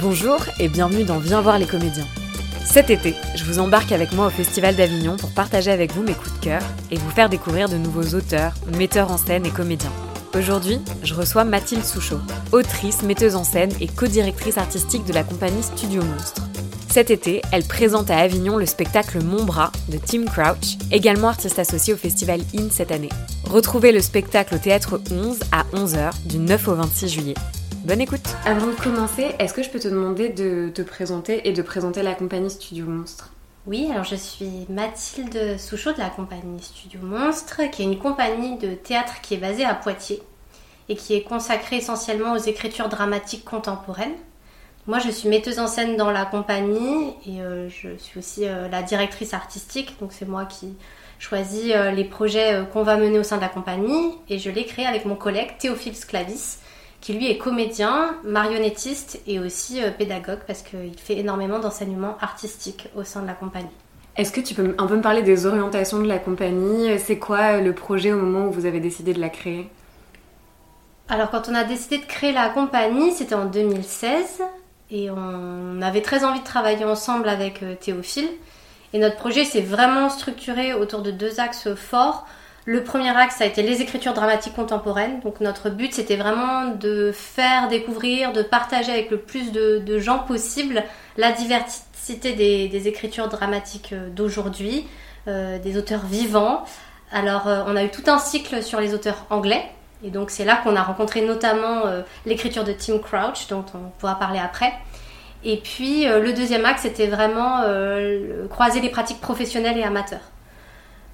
Bonjour et bienvenue dans Viens voir les comédiens. Cet été, je vous embarque avec moi au Festival d'Avignon pour partager avec vous mes coups de cœur et vous faire découvrir de nouveaux auteurs, metteurs en scène et comédiens. Aujourd'hui, je reçois Mathilde Souchot, autrice, metteuse en scène et co-directrice artistique de la compagnie Studio Monstre. Cet été, elle présente à Avignon le spectacle Mon bras de Tim Crouch, également artiste associé au festival IN cette année. Retrouvez le spectacle au théâtre 11 à 11h du 9 au 26 juillet. Bonne écoute. Avant de commencer, est-ce que je peux te demander de te présenter et de présenter la compagnie Studio Monstre? Oui, alors je suis Mathilde Souchot de la compagnie Studio Monstre, qui est une compagnie de théâtre qui est basée à Poitiers et qui est consacrée essentiellement aux écritures dramatiques contemporaines. Moi, je suis metteuse en scène dans la compagnie et euh, je suis aussi euh, la directrice artistique, donc c'est moi qui choisis euh, les projets qu'on va mener au sein de la compagnie et je l'ai créé avec mon collègue Théophile Sclavis qui lui est comédien, marionnettiste et aussi euh, pédagogue parce qu'il fait énormément d'enseignements artistiques au sein de la compagnie. Est-ce que tu peux un peu me parler des orientations de la compagnie? C'est quoi euh, le projet au moment où vous avez décidé de la créer? Alors quand on a décidé de créer la compagnie, c'était en 2016 et on avait très envie de travailler ensemble avec euh, Théophile. Et notre projet s'est vraiment structuré autour de deux axes forts. Le premier axe, a été les écritures dramatiques contemporaines. Donc notre but, c'était vraiment de faire découvrir, de partager avec le plus de, gens possible la diversité des, écritures dramatiques euh, d'aujourd'hui, euh, des auteurs vivants. Alors euh, on a eu tout un cycle sur les auteurs anglais. Et donc c'est là qu'on a rencontré notamment l'écriture de Tim Crouch, dont on pourra parler après. Et puis le deuxième axe, c'était vraiment croiser les pratiques professionnelles et amateurs.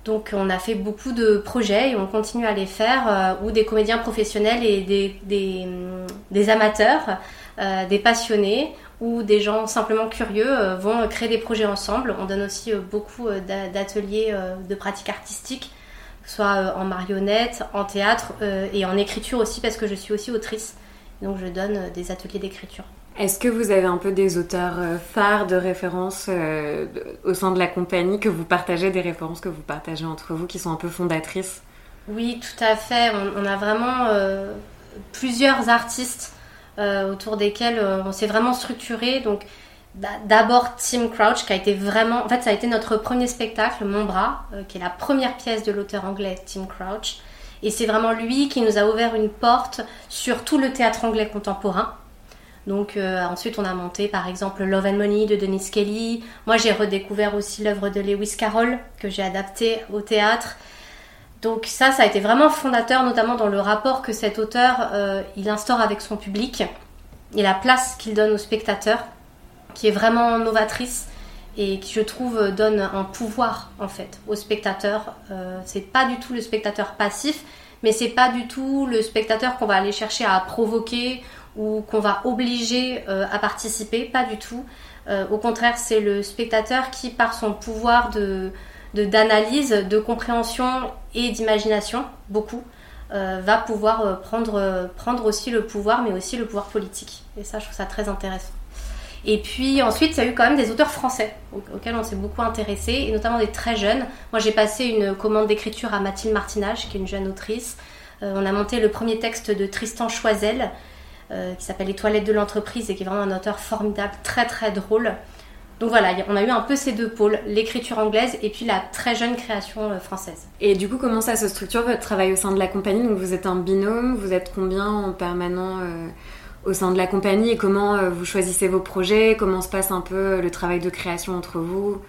Donc on a fait beaucoup de projets et on continue à les faire euh, où des comédiens professionnels et des, amateurs, euh, des passionnés ou des gens simplement curieux euh, vont créer des projets ensemble. On donne aussi beaucoup d'ateliers de pratiques artistiques, soit en marionnette, en théâtre et en écriture aussi parce que je suis aussi autrice. Donc je donne des ateliers d'écriture. Est-ce que vous avez un peu des auteurs euh, phares de référence euh, au sein de la compagnie que vous partagez, des références que vous partagez entre vous qui sont un peu fondatrices? Oui, tout à fait. On, a vraiment euh, plusieurs artistes autour desquels on s'est vraiment structuré. Donc, d'abord Tim Crouch qui a été vraiment. En fait, ça a été notre premier spectacle, Mon bras, qui est la première pièce de l'auteur anglais Tim Crouch. Et c'est vraiment lui qui nous a ouvert une porte sur tout le théâtre anglais contemporain. Donc euh, ensuite on a monté par exemple Love and Money de Dennis Kelly. Moi j'ai redécouvert aussi l'œuvre de Lewis Carroll que j'ai adaptée au théâtre. Donc ça, ça a été vraiment fondateur, notamment dans le rapport que cet auteur euh, il instaure avec son public et la place qu'il donne aux spectateurs, qui est vraiment novatrice et qui je trouve donne un pouvoir en fait aux spectateurs. Euh, c'est pas du tout le spectateur passif, mais c'est pas du tout le spectateur qu'on va aller chercher à provoquer ou qu'on va obliger euh, à participer, pas du tout. Euh, au contraire, c'est le spectateur qui, par son pouvoir d'analyse, de, compréhension et d'imagination, beaucoup, euh, va pouvoir prendre, prendre aussi le pouvoir, mais aussi le pouvoir politique. Et ça, je trouve ça très intéressant. Et puis ensuite, il y a eu quand même des auteurs français auxquels on s'est beaucoup intéressé, et notamment des très jeunes. Moi, j'ai passé une commande d'écriture à Mathilde Martinage, qui est une jeune autrice. on a monté le premier texte de Tristan Choisel, euh, qui s'appelle Les toilettes de l'entreprise et qui est vraiment un auteur formidable, très très drôle. Donc voilà, on a eu un peu ces deux pôles, l'écriture anglaise et puis la très jeune création euh, française. Et du coup, comment ça se structure votre travail au sein de la compagnie? Donc vous êtes un binôme, vous êtes combien en permanent euh, au sein de la compagnie? Et comment vous choisissez vos projets? Comment se passe un peu le travail de création entre vous?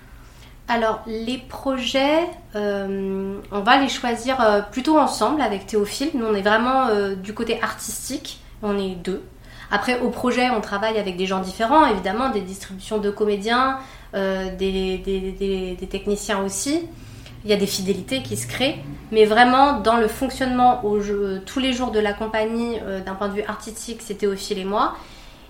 Alors les projets, on va les choisir plutôt ensemble avec Théophile. Nous on est vraiment du côté artistique on est deux. Après, au projet, on travaille avec des gens différents, évidemment, des distributions de comédiens, euh, des, techniciens aussi. Il y a des fidélités qui se créent, mais vraiment dans le fonctionnement tous les jours de la compagnie, euh, d'un point de vue artistique, c'était Théophile et moi.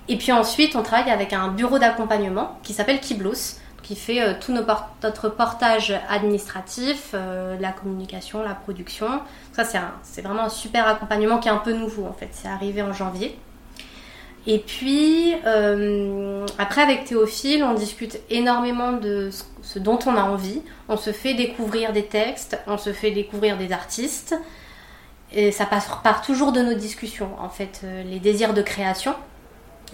Et puis ensuite, on travaille avec un bureau d'accompagnement qui s'appelle Kiblos, qui fait euh, tout notre portage administratif, euh, la communication, la production. Ça, c'est vraiment un super accompagnement qui est un peu nouveau en fait. C'est arrivé en janvier. Et puis, euh, après, avec Théophile, on discute énormément de ce dont on a envie. On se fait découvrir des textes, on se fait découvrir des artistes. Et ça passe par toujours de nos discussions, en fait, les désirs de création.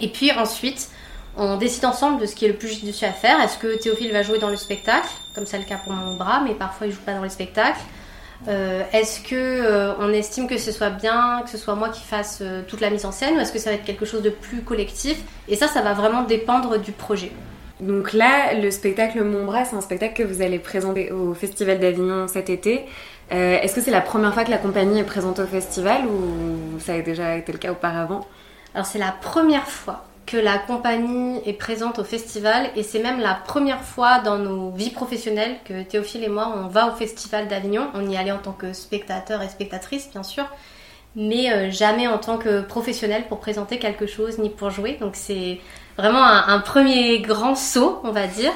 Et puis ensuite, On décide ensemble de ce qui est le plus judicieux à faire. Est-ce que Théophile va jouer dans le spectacle, comme c'est le cas pour mon bras, mais parfois il joue pas dans le spectacle euh, Est-ce que euh, on estime que ce soit bien, que ce soit moi qui fasse euh, toute la mise en scène, ou est-ce que ça va être quelque chose de plus collectif? Et ça, ça va vraiment dépendre du projet. Donc là, le spectacle Mon bras, c'est un spectacle que vous allez présenter au Festival d'Avignon cet été. est-ce que c'est la première fois que la compagnie est présente au festival ou ça a déjà été le cas auparavant? Alors c'est la première fois que la compagnie est présente au festival et c'est même la première fois dans nos vies professionnelles que Théophile et moi on va au festival d'Avignon. On y allait en tant que spectateur et spectatrice bien sûr, mais euh, jamais en tant que professionnel pour présenter quelque chose ni pour jouer. Donc c'est vraiment un, premier grand saut on va dire.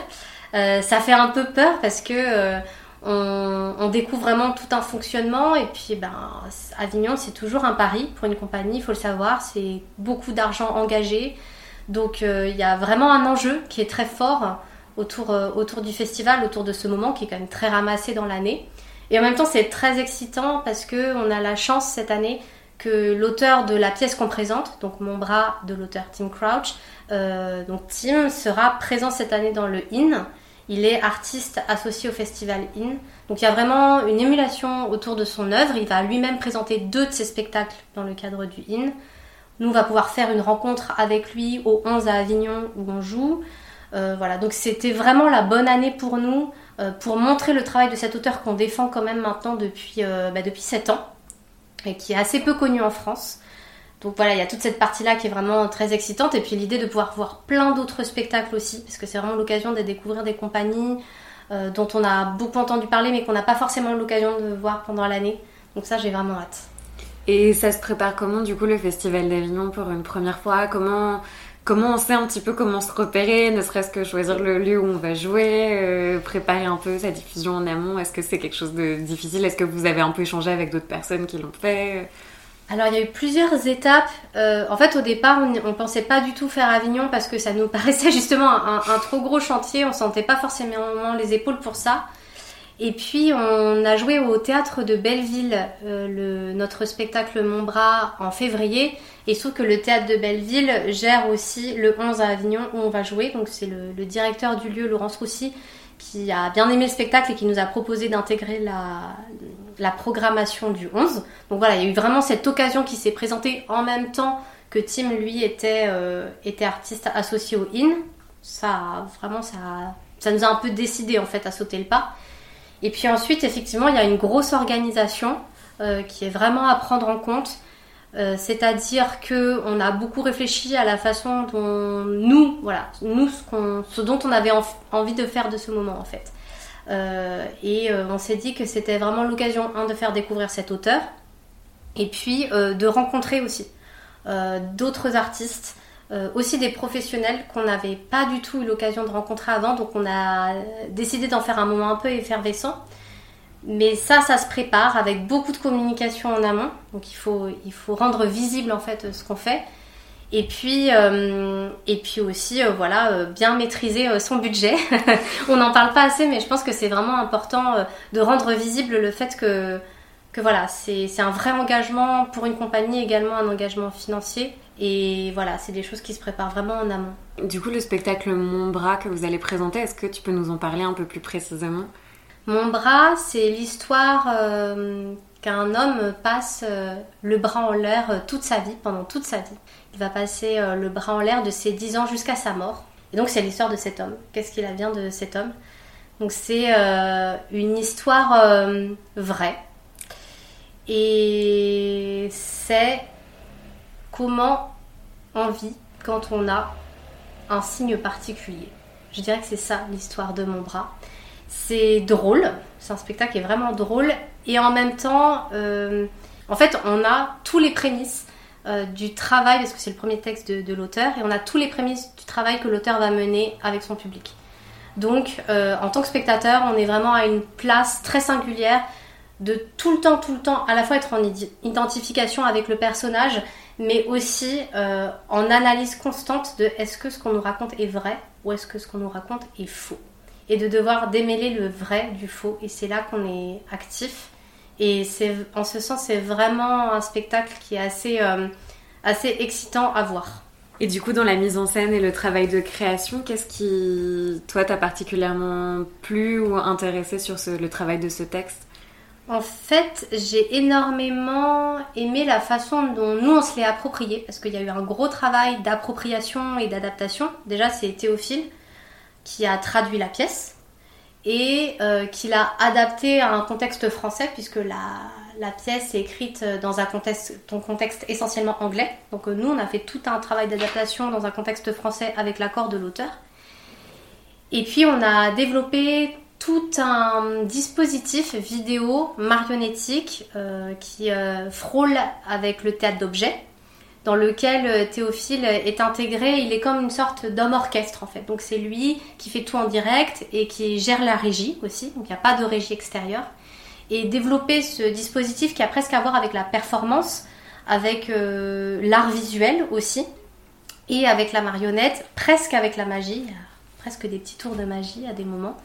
Euh, ça fait un peu peur parce que euh, on, découvre vraiment tout un fonctionnement et puis ben, Avignon c'est toujours un pari pour une compagnie, il faut le savoir, c'est beaucoup d'argent engagé, donc euh, il y a vraiment un enjeu qui est très fort autour, euh, autour du festival, autour de ce moment qui est quand même très ramassé dans l'année. Et en même temps, c'est très excitant parce qu'on a la chance cette année que l'auteur de la pièce qu'on présente, donc Mon bras de l'auteur Tim Crouch, euh, donc Tim sera présent cette année dans le IN. Il est artiste associé au festival IN. Donc il y a vraiment une émulation autour de son œuvre. Il va lui-même présenter deux de ses spectacles dans le cadre du IN. Nous, on va pouvoir faire une rencontre avec lui au 11 à Avignon où on joue. Euh, voilà, donc c'était vraiment la bonne année pour nous, euh, pour montrer le travail de cet auteur qu'on défend quand même maintenant depuis, euh, bah, depuis 7 ans, et qui est assez peu connu en France. Donc voilà, il y a toute cette partie-là qui est vraiment très excitante, et puis l'idée de pouvoir voir plein d'autres spectacles aussi, parce que c'est vraiment l'occasion de découvrir des compagnies dont on a beaucoup entendu parler, mais qu'on n'a pas forcément l'occasion de voir pendant l'année. Donc ça, j'ai vraiment hâte. Et ça se prépare comment du coup le Festival d'Avignon pour une première fois? Comment comment on sait un petit peu comment se repérer, ne serait-ce que choisir le lieu où on va jouer, euh, préparer un peu sa diffusion en amont? Est-ce que c'est quelque chose de difficile? Est-ce que vous avez un peu échangé avec d'autres personnes qui l'ont fait? Alors il y a eu plusieurs étapes. Euh, en fait au départ on, ne pensait pas du tout faire Avignon parce que ça nous paraissait justement un, un trop gros chantier. On sentait pas forcément les épaules pour ça. Et puis on a joué au théâtre de Belleville euh, notre spectacle Mon bras en février. Et il que le théâtre de Belleville gère aussi le 11 à Avignon où on va jouer. Donc c'est le, directeur du lieu, Laurence Roussy, qui a bien aimé le spectacle et qui nous a proposé d'intégrer la, la programmation du 11. Donc voilà, il y a eu vraiment cette occasion qui s'est présentée en même temps que Tim, lui, était, euh, était artiste associé au IN. Ça, vraiment, ça, ça nous a un peu décidé en fait à sauter le pas. Et puis ensuite, effectivement, il y a une grosse organisation euh, qui est vraiment à prendre en compte. Euh, c'est-à-dire que on a beaucoup réfléchi à la façon dont nous, voilà, nous ce, dont on avait envie de faire de ce moment en fait. Euh, et on s'est dit que c'était vraiment l'occasion un de faire découvrir cet auteur, et puis de rencontrer aussi d'autres artistes euh, aussi des professionnels qu'on n'avait pas du tout eu l'occasion de rencontrer avant, donc on a décidé d'en faire un moment un peu effervescent. Mais ça, ça se prépare avec beaucoup de communication en amont, donc il faut, il faut rendre visible en fait ce qu'on fait. Et puis, euh, et puis aussi, euh, voilà, bien maîtriser son budget. on n'en parle pas assez, mais je pense que c'est vraiment important de rendre visible le fait que, que voilà, c'est un vrai engagement pour une compagnie, également un engagement financier. Et voilà, c'est des choses qui se préparent vraiment en amont. Du coup, le spectacle Mon bras que vous allez présenter, est-ce que tu peux nous en parler un peu plus précisément? Mon bras, c'est l'histoire euh, qu'un homme passe euh, le bras en l'air euh, toute sa vie, pendant toute sa vie. Il va passer le bras en l'air de ses 10 ans jusqu'à sa mort. Et donc, c'est l'histoire de cet homme. Qu'est-ce qu'il advient de cet homme? Donc, c'est une histoire vraie. Et c'est comment on vit quand on a un signe particulier. Je dirais que c'est ça l'histoire de mon bras. C'est drôle, c'est un spectacle qui est vraiment drôle et en même temps, euh, en fait, on a tous les prémices euh, du travail, parce que c'est le premier texte de, l'auteur, et on a tous les prémices du travail que l'auteur va mener avec son public. Donc, euh, en tant que spectateur, on est vraiment à une place très singulière de tout le temps, tout le temps, à la fois être en identification avec le personnage mais aussi euh, en analyse constante de est-ce que ce qu'on nous raconte est vrai ou est-ce que ce qu'on nous raconte est faux. Et de devoir démêler le vrai du faux. Et c'est là qu'on est actif. Et c'est, en ce sens, c'est vraiment un spectacle qui est assez, euh, assez excitant à voir. Et du coup, dans la mise en scène et le travail de création, qu'est-ce qui, toi, t'a particulièrement plu ou intéressé sur le travail de ce texte? En fait, j'ai énormément aimé la façon dont nous, on se l'est approprié, parce qu'il y a eu un gros travail d'appropriation et d'adaptation. Déjà, c'est Théophile qui a traduit la pièce et euh, qui l'a adaptée à un contexte français, puisque la, la pièce est écrite dans un contexte, contexte essentiellement anglais. Donc euh, nous, on a fait tout un travail d'adaptation dans un contexte français avec l'accord de l'auteur. Et puis on a développé tout un dispositif vidéo marionnettique euh, qui euh, frôle avec le théâtre d'objets, dans lequel Théophile est intégré. Il est comme une sorte d'homme orchestre en fait. Donc c'est lui qui fait tout en direct et qui gère la régie aussi. Donc il n'y a pas de régie extérieure et développer ce dispositif qui a presque à voir avec la performance, avec euh, l'art visuel aussi, et avec la marionnette, presque avec la magie, presque des petits tours de magie à des moments.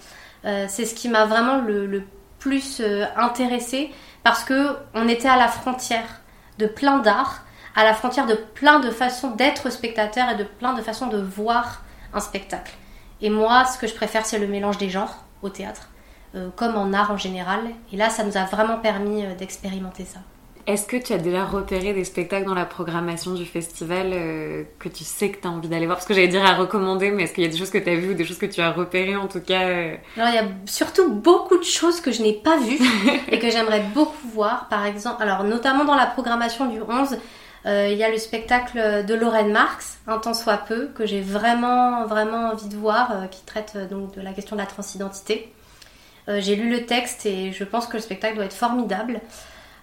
Euh, c'est ce qui m'a vraiment le, plus euh, intéressé parce que on était à la frontière de plein d'art, à la frontière de plein de façons d'être spectateur et de plein de façons de voir un spectacle. Et moi, ce que je préfère, c'est le mélange des genres au théâtre. Euh, comme en art en général. Et là, ça nous a vraiment permis d'expérimenter ça. Est-ce que tu as déjà repéré des spectacles dans la programmation du festival euh, que tu sais que tu as envie d'aller voir? Parce que j'allais dire à recommander, mais est-ce qu'il y a des choses que tu as vues ou des choses que tu as repérées en tout cas Alors il y a surtout beaucoup de choses que je n'ai pas vues et que j'aimerais beaucoup voir. Par exemple, alors notamment dans la programmation du 11, il y a le spectacle de Lorraine Marx, Un temps soit peu, que j'ai vraiment vraiment envie de voir, qui traite donc de la question de la transidentité. Euh, j'ai lu le texte et je pense que le spectacle doit être formidable.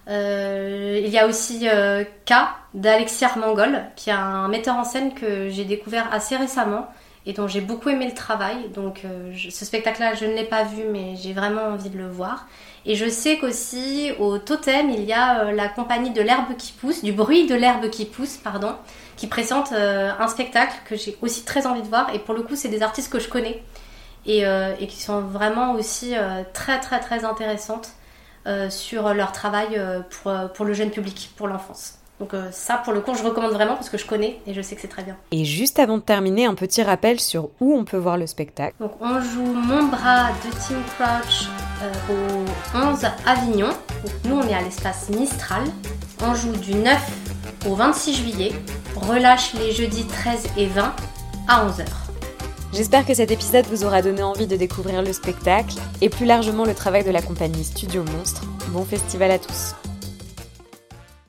Euh, il y a aussi euh, K d'Alexis Armangol, qui est un metteur en scène que j'ai découvert assez récemment et dont j'ai beaucoup aimé le travail. Donc ce spectacle-là, je ne l'ai pas vu, mais j'ai vraiment envie de le voir. Et je sais qu'aussi au Totem, il y a la compagnie de l'herbe qui pousse, du bruit de l'herbe qui pousse, pardon, qui présente un spectacle que j'ai aussi très envie de voir. Et pour le coup, c'est des artistes que je connais. Euh, et, qui sont vraiment aussi euh, très très très intéressantes euh, sur leur travail pour, pour le jeune public, pour l'enfance. Donc ça, pour le coup, je recommande vraiment parce que je connais et je sais que c'est très bien. Et juste avant de terminer, un petit rappel sur où on peut voir le spectacle. Donc on joue Mon bras de Tim Crouch au 11 Avignon. Donc nous, on est à l'espace Mistral. On joue du 9 au 26 juillet. Relâche les jeudis 13 et 20 à 11h. J'espère que cet épisode vous aura donné envie de découvrir le spectacle et plus largement le travail de la compagnie Studio Monstre. Bon festival à tous